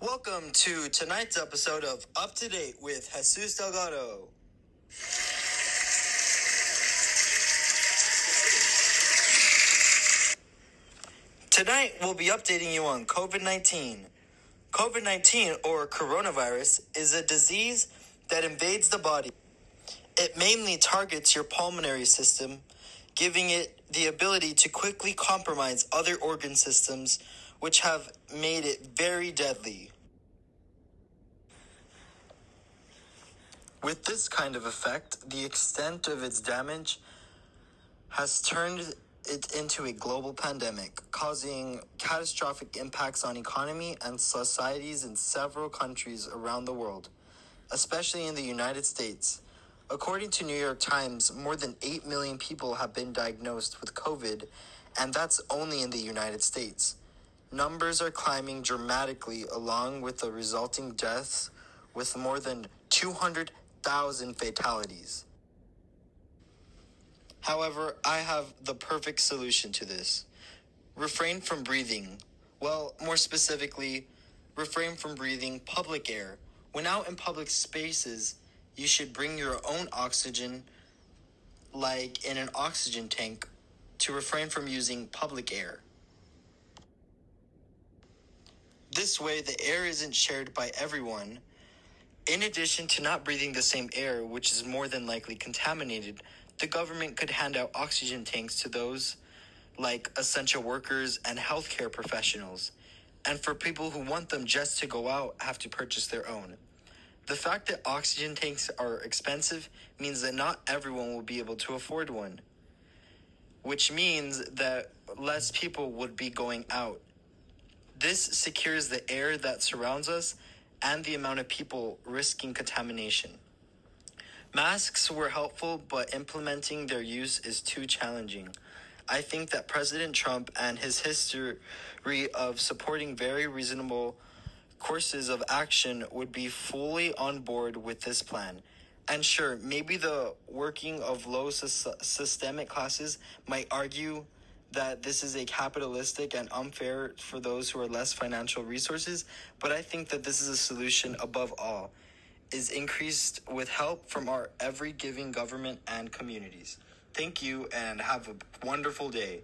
Welcome to tonight's episode of Up to Date with Jesus Delgado. Tonight, we'll be updating you on COVID 19. COVID 19, or coronavirus, is a disease that invades the body. It mainly targets your pulmonary system, giving it the ability to quickly compromise other organ systems, which have made it very deadly. With this kind of effect, the extent of its damage has turned it into a global pandemic, causing catastrophic impacts on economy and societies in several countries around the world, especially in the United States. According to New York Times, more than 8 million people have been diagnosed with COVID, and that's only in the United States. Numbers are climbing dramatically along with the resulting deaths with more than 200,000 fatalities. However, I have the perfect solution to this. Refrain from breathing. Well, more specifically, refrain from breathing public air. When out in public spaces, you should bring your own oxygen, like in an oxygen tank, to refrain from using public air. This way, the air isn't shared by everyone. In addition to not breathing the same air, which is more than likely contaminated, the government could hand out oxygen tanks to those like essential workers and healthcare professionals. And for people who want them just to go out, have to purchase their own. The fact that oxygen tanks are expensive means that not everyone will be able to afford one, which means that less people would be going out. This secures the air that surrounds us and the amount of people risking contamination. Masks were helpful, but implementing their use is too challenging. I think that President Trump and his history of supporting very reasonable courses of action would be fully on board with this plan. And sure, maybe the working of low sy- systemic classes might argue that this is a capitalistic and unfair for those who are less financial resources, but I think that this is a solution above all is increased with help from our every giving government and communities. Thank you and have a wonderful day.